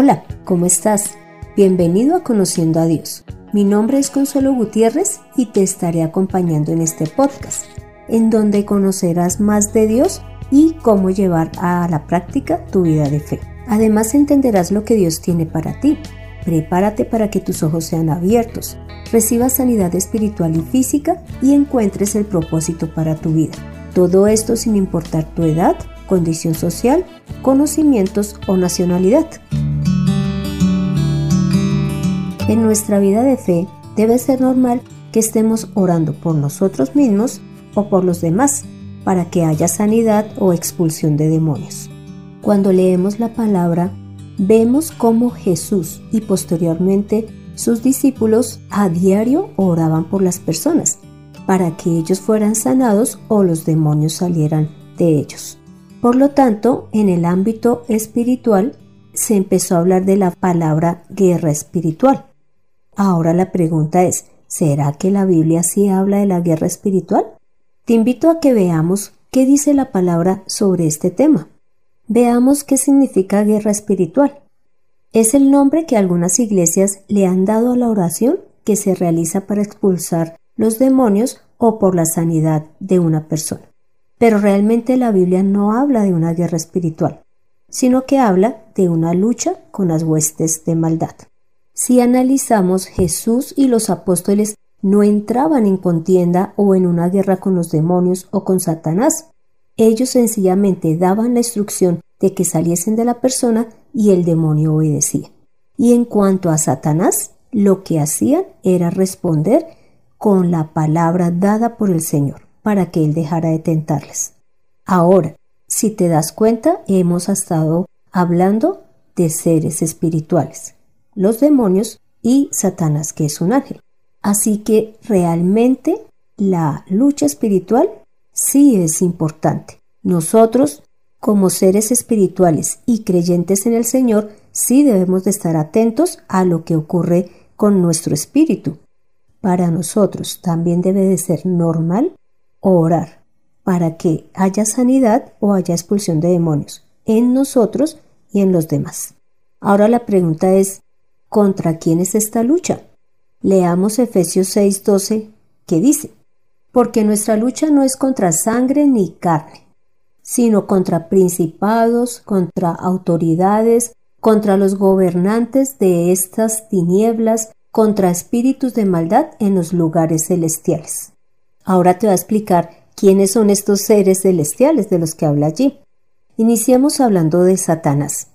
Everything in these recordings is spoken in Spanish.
Hola, ¿cómo estás? Bienvenido a Conociendo a Dios. Mi nombre es Consuelo Gutiérrez y te estaré acompañando en este podcast, en donde conocerás más de Dios y cómo llevar a la práctica tu vida de fe. Además entenderás lo que Dios tiene para ti. Prepárate para que tus ojos sean abiertos, recibas sanidad espiritual y física y encuentres el propósito para tu vida. Todo esto sin importar tu edad, condición social, conocimientos o nacionalidad. En nuestra vida de fe debe ser normal que estemos orando por nosotros mismos o por los demás para que haya sanidad o expulsión de demonios. Cuando leemos la palabra, vemos cómo Jesús y posteriormente sus discípulos a diario oraban por las personas para que ellos fueran sanados o los demonios salieran de ellos. Por lo tanto, en el ámbito espiritual se empezó a hablar de la palabra guerra espiritual. Ahora la pregunta es, ¿será que la Biblia sí habla de la guerra espiritual? Te invito a que veamos qué dice la palabra sobre este tema. Veamos qué significa guerra espiritual. Es el nombre que algunas iglesias le han dado a la oración que se realiza para expulsar los demonios o por la sanidad de una persona. Pero realmente la Biblia no habla de una guerra espiritual, sino que habla de una lucha con las huestes de maldad. Si analizamos, Jesús y los apóstoles no entraban en contienda o en una guerra con los demonios o con Satanás. Ellos sencillamente daban la instrucción de que saliesen de la persona y el demonio obedecía. Y en cuanto a Satanás, lo que hacían era responder con la palabra dada por el Señor para que Él dejara de tentarles. Ahora, si te das cuenta, hemos estado hablando de seres espirituales los demonios y Satanás, que es un ángel. Así que realmente la lucha espiritual sí es importante. Nosotros, como seres espirituales y creyentes en el Señor, sí debemos de estar atentos a lo que ocurre con nuestro espíritu. Para nosotros también debe de ser normal orar para que haya sanidad o haya expulsión de demonios en nosotros y en los demás. Ahora la pregunta es, ¿Contra quién es esta lucha? Leamos Efesios 6:12 que dice, porque nuestra lucha no es contra sangre ni carne, sino contra principados, contra autoridades, contra los gobernantes de estas tinieblas, contra espíritus de maldad en los lugares celestiales. Ahora te voy a explicar quiénes son estos seres celestiales de los que habla allí. Iniciamos hablando de Satanás.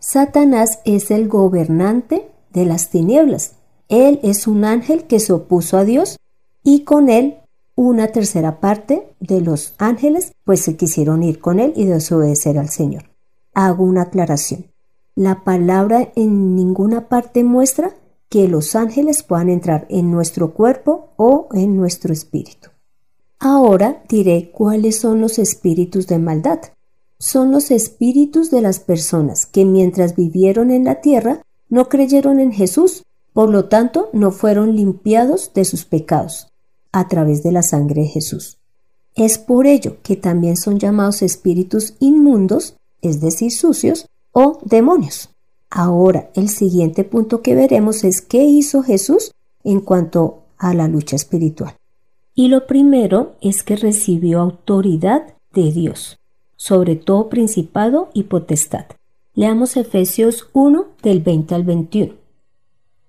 Satanás es el gobernante de las tinieblas. Él es un ángel que se opuso a Dios y con él una tercera parte de los ángeles pues se quisieron ir con él y desobedecer al Señor. Hago una aclaración. La palabra en ninguna parte muestra que los ángeles puedan entrar en nuestro cuerpo o en nuestro espíritu. Ahora diré cuáles son los espíritus de maldad son los espíritus de las personas que mientras vivieron en la tierra no creyeron en Jesús, por lo tanto no fueron limpiados de sus pecados a través de la sangre de Jesús. Es por ello que también son llamados espíritus inmundos, es decir, sucios, o demonios. Ahora, el siguiente punto que veremos es qué hizo Jesús en cuanto a la lucha espiritual. Y lo primero es que recibió autoridad de Dios sobre todo principado y potestad. Leamos Efesios 1 del 20 al 21.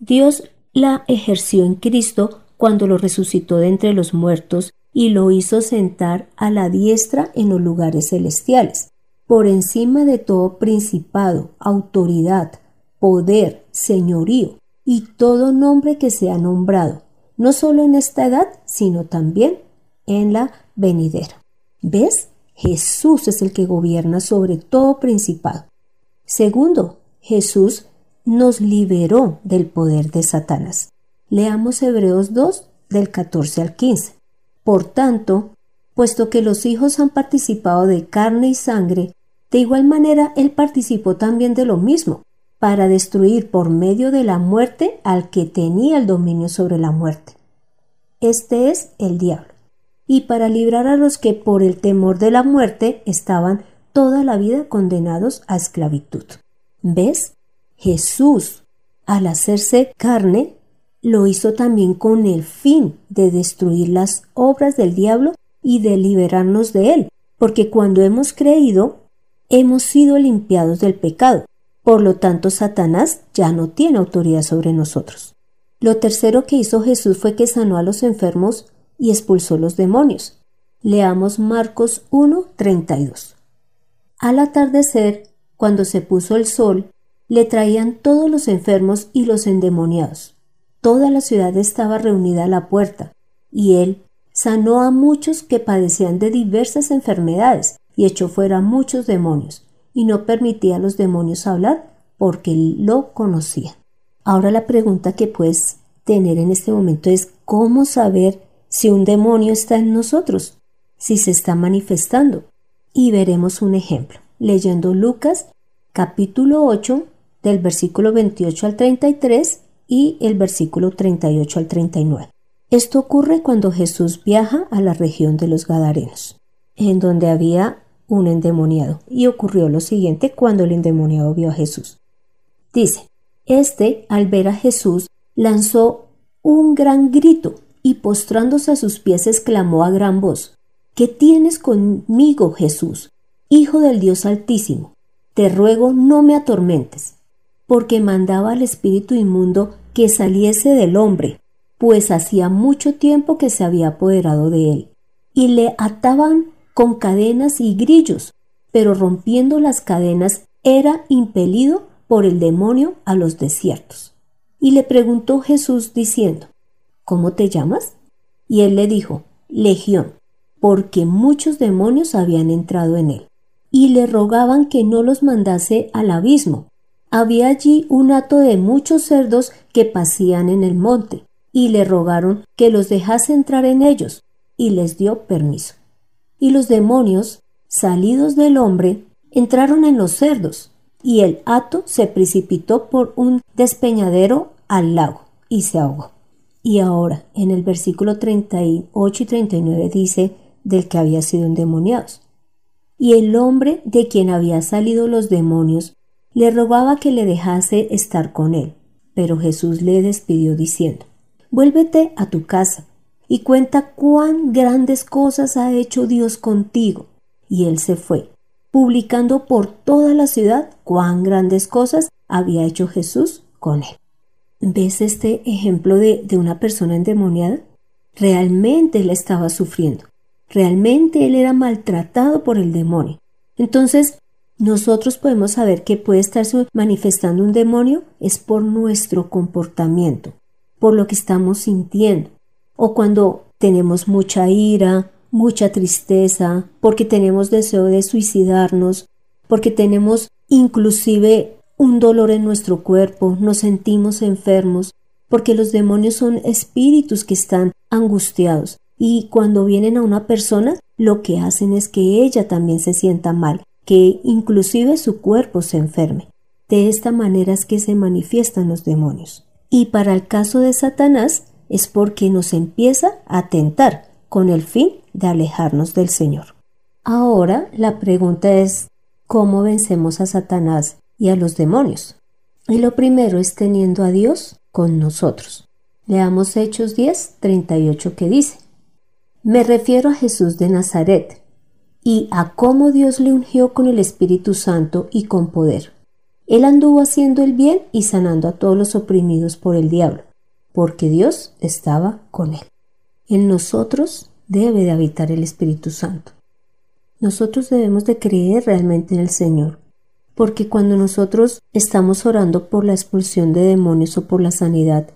Dios la ejerció en Cristo cuando lo resucitó de entre los muertos y lo hizo sentar a la diestra en los lugares celestiales, por encima de todo principado, autoridad, poder, señorío y todo nombre que sea nombrado, no solo en esta edad, sino también en la venidera. ¿Ves? Jesús es el que gobierna sobre todo principado. Segundo, Jesús nos liberó del poder de Satanás. Leamos Hebreos 2 del 14 al 15. Por tanto, puesto que los hijos han participado de carne y sangre, de igual manera él participó también de lo mismo, para destruir por medio de la muerte al que tenía el dominio sobre la muerte. Este es el diablo y para librar a los que por el temor de la muerte estaban toda la vida condenados a esclavitud. ¿Ves? Jesús, al hacerse carne, lo hizo también con el fin de destruir las obras del diablo y de liberarnos de él, porque cuando hemos creído, hemos sido limpiados del pecado. Por lo tanto, Satanás ya no tiene autoridad sobre nosotros. Lo tercero que hizo Jesús fue que sanó a los enfermos y expulsó los demonios. Leamos Marcos 1:32. Al atardecer, cuando se puso el sol, le traían todos los enfermos y los endemoniados. Toda la ciudad estaba reunida a la puerta, y él sanó a muchos que padecían de diversas enfermedades y echó fuera muchos demonios, y no permitía a los demonios hablar porque lo conocía. Ahora la pregunta que puedes tener en este momento es ¿cómo saber si un demonio está en nosotros? Si se está manifestando. Y veremos un ejemplo, leyendo Lucas capítulo 8 del versículo 28 al 33 y el versículo 38 al 39. Esto ocurre cuando Jesús viaja a la región de los Gadarenos, en donde había un endemoniado, y ocurrió lo siguiente cuando el endemoniado vio a Jesús. Dice, Este, al ver a Jesús, lanzó un gran grito y postrándose a sus pies exclamó a gran voz, ¿Qué tienes conmigo, Jesús, Hijo del Dios Altísimo? Te ruego no me atormentes, porque mandaba al espíritu inmundo que saliese del hombre, pues hacía mucho tiempo que se había apoderado de él, y le ataban con cadenas y grillos, pero rompiendo las cadenas era impelido por el demonio a los desiertos. Y le preguntó Jesús diciendo, ¿Cómo te llamas? Y él le dijo, Legión, porque muchos demonios habían entrado en él, y le rogaban que no los mandase al abismo. Había allí un hato de muchos cerdos que pasían en el monte, y le rogaron que los dejase entrar en ellos, y les dio permiso. Y los demonios, salidos del hombre, entraron en los cerdos, y el hato se precipitó por un despeñadero al lago y se ahogó. Y ahora, en el versículo 38 y 39 dice del que había sido endemoniado. Y el hombre de quien había salido los demonios le rogaba que le dejase estar con él, pero Jesús le despidió diciendo, Vuélvete a tu casa y cuenta cuán grandes cosas ha hecho Dios contigo. Y él se fue, publicando por toda la ciudad cuán grandes cosas había hecho Jesús con él. ¿Ves este ejemplo de, de una persona endemoniada? Realmente él estaba sufriendo. Realmente él era maltratado por el demonio. Entonces, nosotros podemos saber que puede estarse manifestando un demonio es por nuestro comportamiento, por lo que estamos sintiendo, o cuando tenemos mucha ira, mucha tristeza, porque tenemos deseo de suicidarnos, porque tenemos inclusive un dolor en nuestro cuerpo, nos sentimos enfermos, porque los demonios son espíritus que están angustiados y cuando vienen a una persona lo que hacen es que ella también se sienta mal, que inclusive su cuerpo se enferme. De esta manera es que se manifiestan los demonios. Y para el caso de Satanás es porque nos empieza a tentar con el fin de alejarnos del Señor. Ahora la pregunta es ¿cómo vencemos a Satanás y a los demonios? Y lo primero es teniendo a Dios con nosotros. Leamos Hechos 10, 38 que dice, Me refiero a Jesús de Nazaret y a cómo Dios le ungió con el Espíritu Santo y con poder. Él anduvo haciendo el bien y sanando a todos los oprimidos por el diablo porque Dios estaba con él. En nosotros debe de habitar el Espíritu Santo. Nosotros debemos de creer realmente en el Señor, porque cuando nosotros estamos orando por la expulsión de demonios o por la sanidad,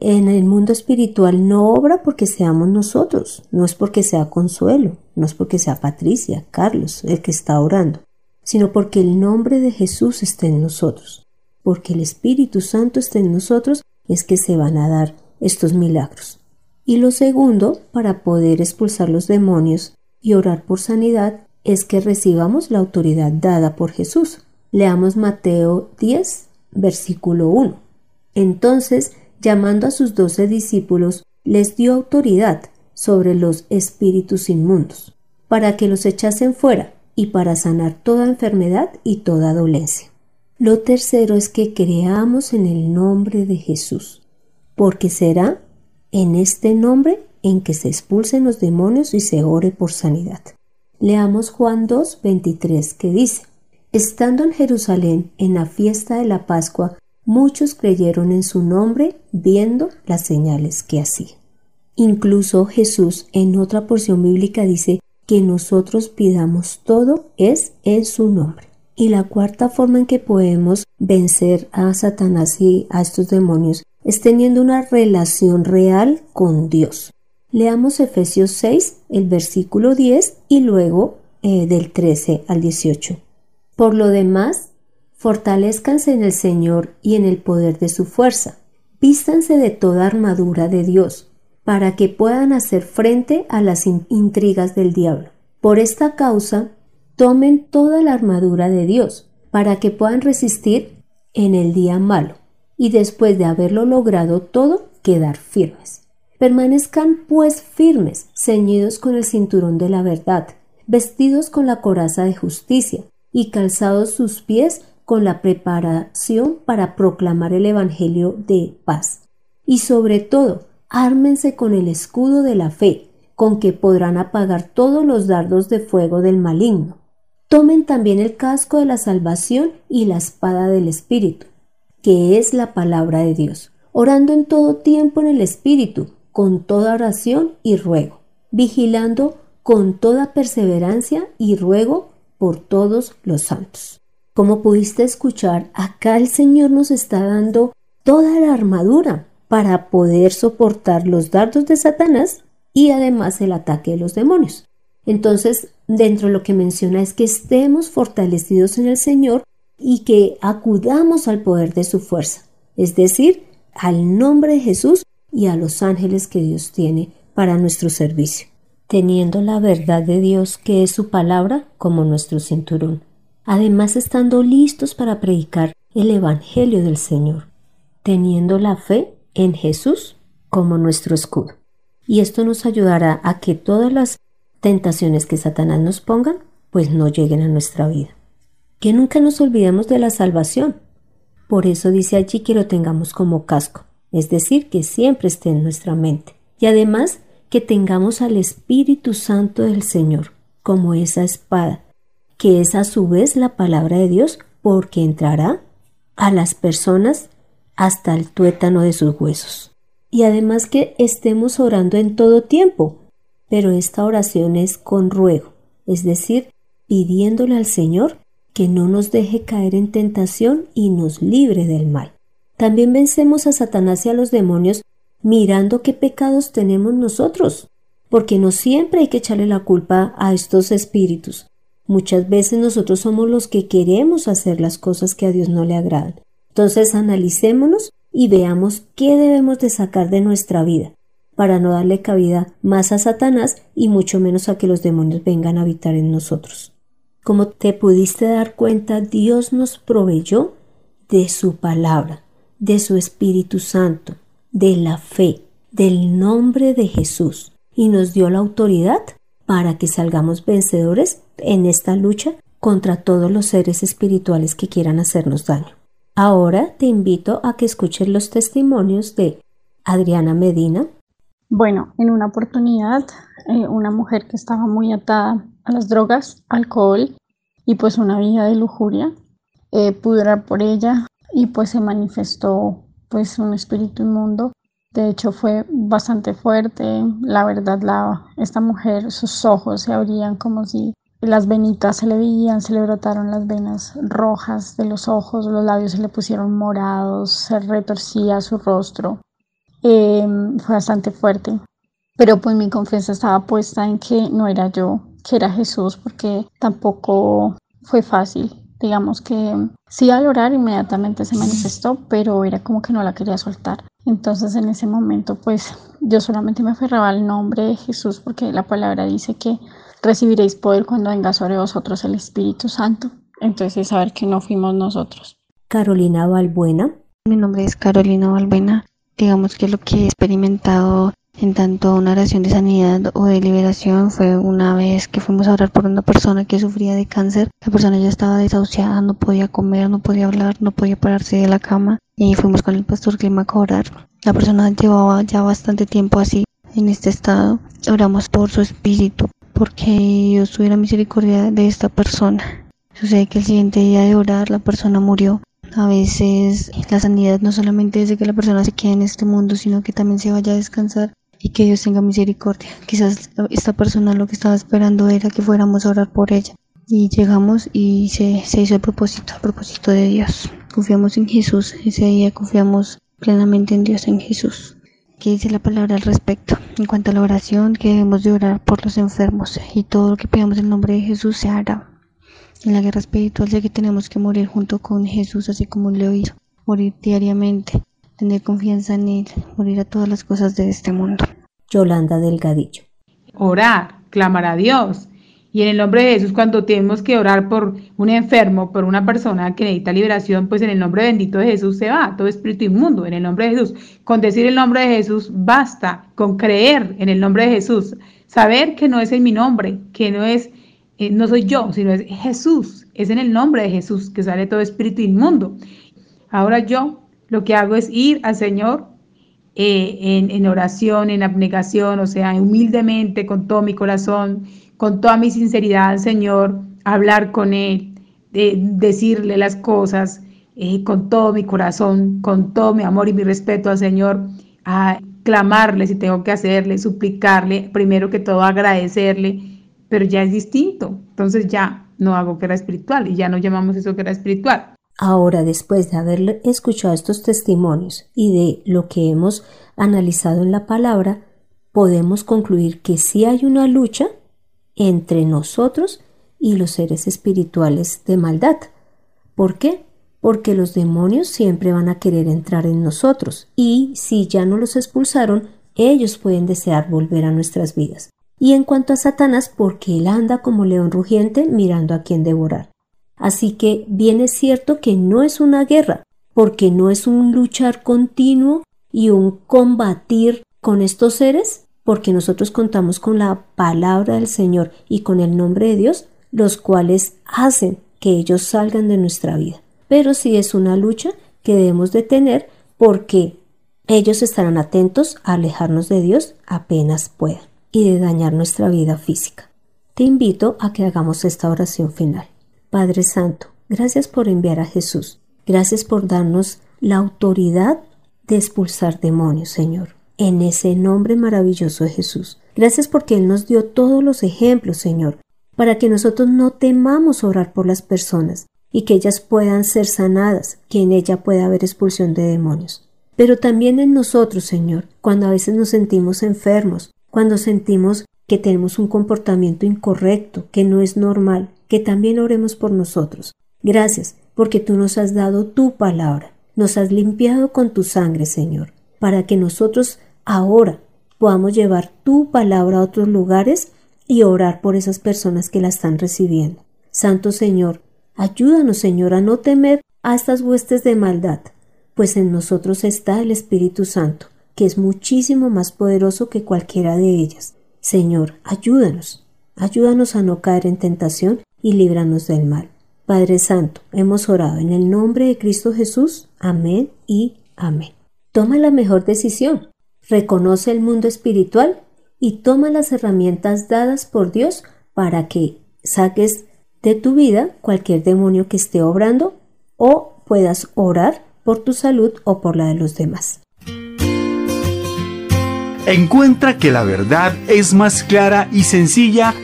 en el mundo espiritual no obra porque seamos nosotros, no es porque sea Consuelo, no es porque sea Patricia, Carlos, el que está orando, sino porque el nombre de Jesús está en nosotros, porque el Espíritu Santo está en nosotros es que se van a dar estos milagros. Y lo segundo, para poder expulsar los demonios y orar por sanidad, es que recibamos la autoridad dada por Jesús. Leamos Mateo 10, versículo 1. Entonces, llamando a sus doce discípulos, les dio autoridad sobre los espíritus inmundos, para que los echasen fuera y para sanar toda enfermedad y toda dolencia. Lo tercero es que creamos en el nombre de Jesús, porque será en este nombre en que se expulsen los demonios y se ore por sanidad. Leamos Juan 2, 23, que dice, Estando en Jerusalén en la fiesta de la Pascua, muchos creyeron en su nombre viendo las señales que hacía. Incluso Jesús en otra porción bíblica dice que nosotros pidamos todo es en su nombre. Y la cuarta forma en que podemos vencer a Satanás y a estos demonios es teniendo una relación real con Dios. Leamos Efesios 6, el versículo 10 y luego eh, del 13 al 18. Por lo demás, fortalezcanse en el Señor y en el poder de su fuerza. Vístanse de toda armadura de Dios, para que puedan hacer frente a las intrigas del diablo. Por esta causa, tomen toda la armadura de Dios, para que puedan resistir en el día malo, y después de haberlo logrado todo, quedar firmes. Permanezcan pues firmes, ceñidos con el cinturón de la verdad, vestidos con la coraza de justicia y calzados sus pies con la preparación para proclamar el Evangelio de paz. Y sobre todo, ármense con el escudo de la fe, con que podrán apagar todos los dardos de fuego del maligno. Tomen también el casco de la salvación y la espada del Espíritu, que es la palabra de Dios, orando en todo tiempo en el Espíritu, con toda oración y ruego, vigilando con toda perseverancia y ruego por todos los santos. Como pudiste escuchar, acá el Señor nos está dando toda la armadura para poder soportar los dardos de Satanás y además el ataque de los demonios. Entonces, dentro de lo que menciona es que estemos fortalecidos en el Señor y que acudamos al poder de su fuerza, es decir, al nombre de Jesús y a los ángeles que Dios tiene para nuestro servicio, teniendo la verdad de Dios que es su palabra como nuestro cinturón, además estando listos para predicar el Evangelio del Señor, teniendo la fe en Jesús como nuestro escudo. Y esto nos ayudará a que todas las tentaciones que Satanás nos pongan, pues no lleguen a nuestra vida. Que nunca nos olvidemos de la salvación. Por eso dice allí que lo tengamos como casco es decir, que siempre esté en nuestra mente. Y además que tengamos al Espíritu Santo del Señor como esa espada, que es a su vez la palabra de Dios, porque entrará a las personas hasta el tuétano de sus huesos. Y además que estemos orando en todo tiempo, pero esta oración es con ruego, es decir, pidiéndole al Señor que no nos deje caer en tentación y nos libre del mal. También vencemos a Satanás y a los demonios mirando qué pecados tenemos nosotros, porque no siempre hay que echarle la culpa a estos espíritus. Muchas veces nosotros somos los que queremos hacer las cosas que a Dios no le agradan. Entonces analicémonos y veamos qué debemos de sacar de nuestra vida para no darle cabida más a Satanás y mucho menos a que los demonios vengan a habitar en nosotros. Como te pudiste dar cuenta, Dios nos proveyó de su palabra de su Espíritu Santo, de la fe, del nombre de Jesús, y nos dio la autoridad para que salgamos vencedores en esta lucha contra todos los seres espirituales que quieran hacernos daño. Ahora te invito a que escuches los testimonios de Adriana Medina. Bueno, en una oportunidad, eh, una mujer que estaba muy atada a las drogas, alcohol y pues una vida de lujuria, eh, pude orar por ella, y pues se manifestó pues un espíritu inmundo. De hecho fue bastante fuerte. La verdad, la, esta mujer, sus ojos se abrían como si las venitas se le veían, se le brotaron las venas rojas de los ojos, los labios se le pusieron morados, se retorcía su rostro. Em, fue bastante fuerte. Pero pues mi confianza estaba puesta en que no era yo, que era Jesús, porque tampoco fue fácil digamos que sí al orar inmediatamente se manifestó, pero era como que no la quería soltar. Entonces en ese momento pues yo solamente me aferraba al nombre de Jesús porque la palabra dice que recibiréis poder cuando venga sobre vosotros el Espíritu Santo. Entonces saber que no fuimos nosotros. Carolina Valbuena. Mi nombre es Carolina Valbuena. Digamos que lo que he experimentado en tanto una oración de sanidad o de liberación fue una vez que fuimos a orar por una persona que sufría de cáncer. La persona ya estaba desahuciada, no podía comer, no podía hablar, no podía pararse de la cama. Y fuimos con el pastor Clima a orar. La persona llevaba ya bastante tiempo así, en este estado. Oramos por su espíritu, porque Dios tuviera misericordia de esta persona. Sucede que el siguiente día de orar la persona murió. A veces la sanidad no solamente es de que la persona se quede en este mundo, sino que también se vaya a descansar y que Dios tenga misericordia. Quizás esta persona lo que estaba esperando era que fuéramos a orar por ella. Y llegamos y se, se hizo el propósito, el propósito de Dios. Confiamos en Jesús, ese día confiamos plenamente en Dios, en Jesús. ¿Qué dice la palabra al respecto? En cuanto a la oración, que debemos de orar por los enfermos y todo lo que pidamos en nombre de Jesús se hará. En la guerra espiritual sé que tenemos que morir junto con Jesús, así como le oído, morir diariamente, tener confianza en Él, morir a todas las cosas de este mundo. Yolanda Delgadillo. Orar, clamar a Dios. Y en el nombre de Jesús, cuando tenemos que orar por un enfermo, por una persona que necesita liberación, pues en el nombre bendito de Jesús se va todo espíritu inmundo, en el nombre de Jesús. Con decir el nombre de Jesús basta, con creer en el nombre de Jesús, saber que no es en mi nombre, que no es, eh, no soy yo, sino es Jesús, es en el nombre de Jesús que sale todo espíritu inmundo. Ahora yo lo que hago es ir al Señor eh, en, oración, en abnegación, o sea, humildemente, con todo mi corazón, con toda mi sinceridad al Señor, hablar con Él, decirle las cosas eh, con todo mi corazón, con todo mi amor y mi respeto al Señor, a clamarle si tengo que hacerle, suplicarle, primero que todo agradecerle, pero ya es distinto, entonces ya no hago que era espiritual y ya no llamamos eso que era espiritual. Ahora, después de haber escuchado estos testimonios y de lo que hemos analizado en la palabra, podemos concluir que sí hay una lucha entre nosotros y los seres espirituales de maldad. ¿Por qué? Porque los demonios siempre van a querer entrar en nosotros y si ya no los expulsaron, ellos pueden desear volver a nuestras vidas. Y en cuanto a Satanás, porque él anda como león rugiente mirando a quien devorar. Así que bien es cierto que no es una guerra, porque no es un luchar continuo y un combatir con estos seres, porque nosotros contamos con la palabra del Señor y con el nombre de Dios, los cuales hacen que ellos salgan de nuestra vida. Pero sí es una lucha que debemos de tener porque ellos estarán atentos a alejarnos de Dios apenas puedan y de dañar nuestra vida física. Te invito a que hagamos esta oración final. Padre Santo, gracias por enviar a Jesús. Gracias por darnos la autoridad de expulsar demonios, Señor. En ese nombre maravilloso de Jesús. Gracias porque Él nos dio todos los ejemplos, Señor, para que nosotros no temamos orar por las personas y que ellas puedan ser sanadas, que en ella pueda haber expulsión de demonios. Pero también en nosotros, Señor, cuando a veces nos sentimos enfermos, cuando sentimos que tenemos un comportamiento incorrecto, que no es normal, que también oremos por nosotros. Gracias, porque tú nos has dado tu palabra, nos has limpiado con tu sangre, Señor, para que nosotros ahora podamos llevar tu palabra a otros lugares y orar por esas personas que la están recibiendo. Santo Señor, ayúdanos, Señor, a no temer a estas huestes de maldad, pues en nosotros está el Espíritu Santo, que es muchísimo más poderoso que cualquiera de ellas. Señor, ayúdanos, ayúdanos a no caer en tentación y líbranos del mal. Padre Santo, hemos orado en el nombre de Cristo Jesús. Amén y amén. Toma la mejor decisión. Reconoce el mundo espiritual y toma las herramientas dadas por Dios para que saques de tu vida cualquier demonio que esté obrando o puedas orar por tu salud o por la de los demás. Encuentra que la verdad es más clara y sencilla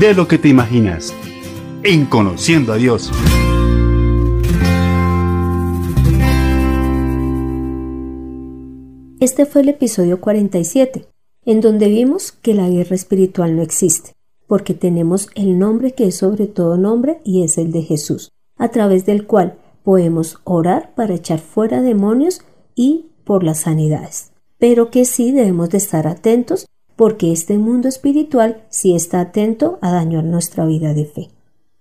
de lo que te imaginas en Conociendo a Dios. Este fue el episodio 47, en donde vimos que la guerra espiritual no existe, porque tenemos el nombre que es sobre todo nombre y es el de Jesús, a través del cual podemos orar para echar fuera demonios y por las sanidades. Pero que sí debemos de estar atentos porque este mundo espiritual sí está atento a dañar nuestra vida de fe.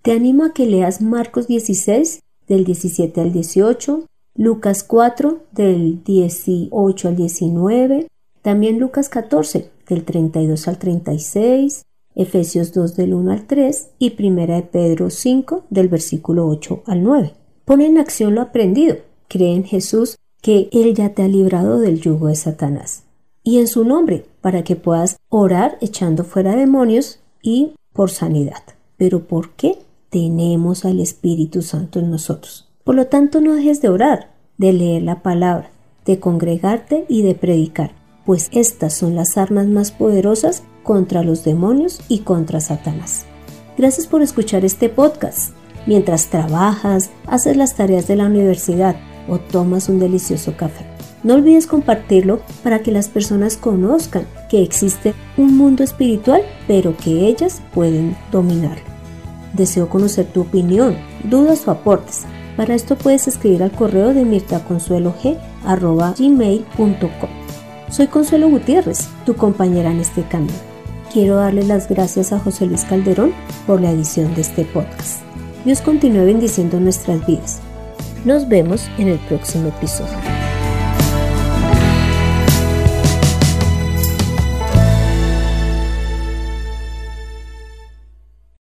Te animo a que leas Marcos 16 del 17 al 18, Lucas 4 del 18 al 19, También Lucas 14, del 32 al 36, Efesios 2 del 1 al 3 y Primera de Pedro 5 del versículo 8 al 9. Pone en acción lo aprendido. Cree en Jesús que Él ya te ha librado del yugo de Satanás. Y en su nombre, para que puedas orar echando fuera demonios y por sanidad. Pero ¿por qué? Tenemos al Espíritu Santo en nosotros. Por lo tanto, no dejes de orar, de leer la palabra, de congregarte y de predicar, pues estas son las armas más poderosas contra los demonios y contra Satanás. Gracias por escuchar este podcast. Mientras trabajas, haces las tareas de la universidad o tomas un delicioso café. No olvides compartirlo para que las personas conozcan que existe un mundo espiritual, pero que ellas pueden dominarlo. Deseo conocer tu opinión, dudas o aportes. Para esto puedes escribir al correo de mirtaconsuelog.gmail.com Soy Consuelo Gutiérrez, tu compañera en este camino. Quiero darle las gracias a José Luis Calderón por la edición de este podcast. Dios continúe bendiciendo nuestras vidas. Nos vemos en el próximo episodio.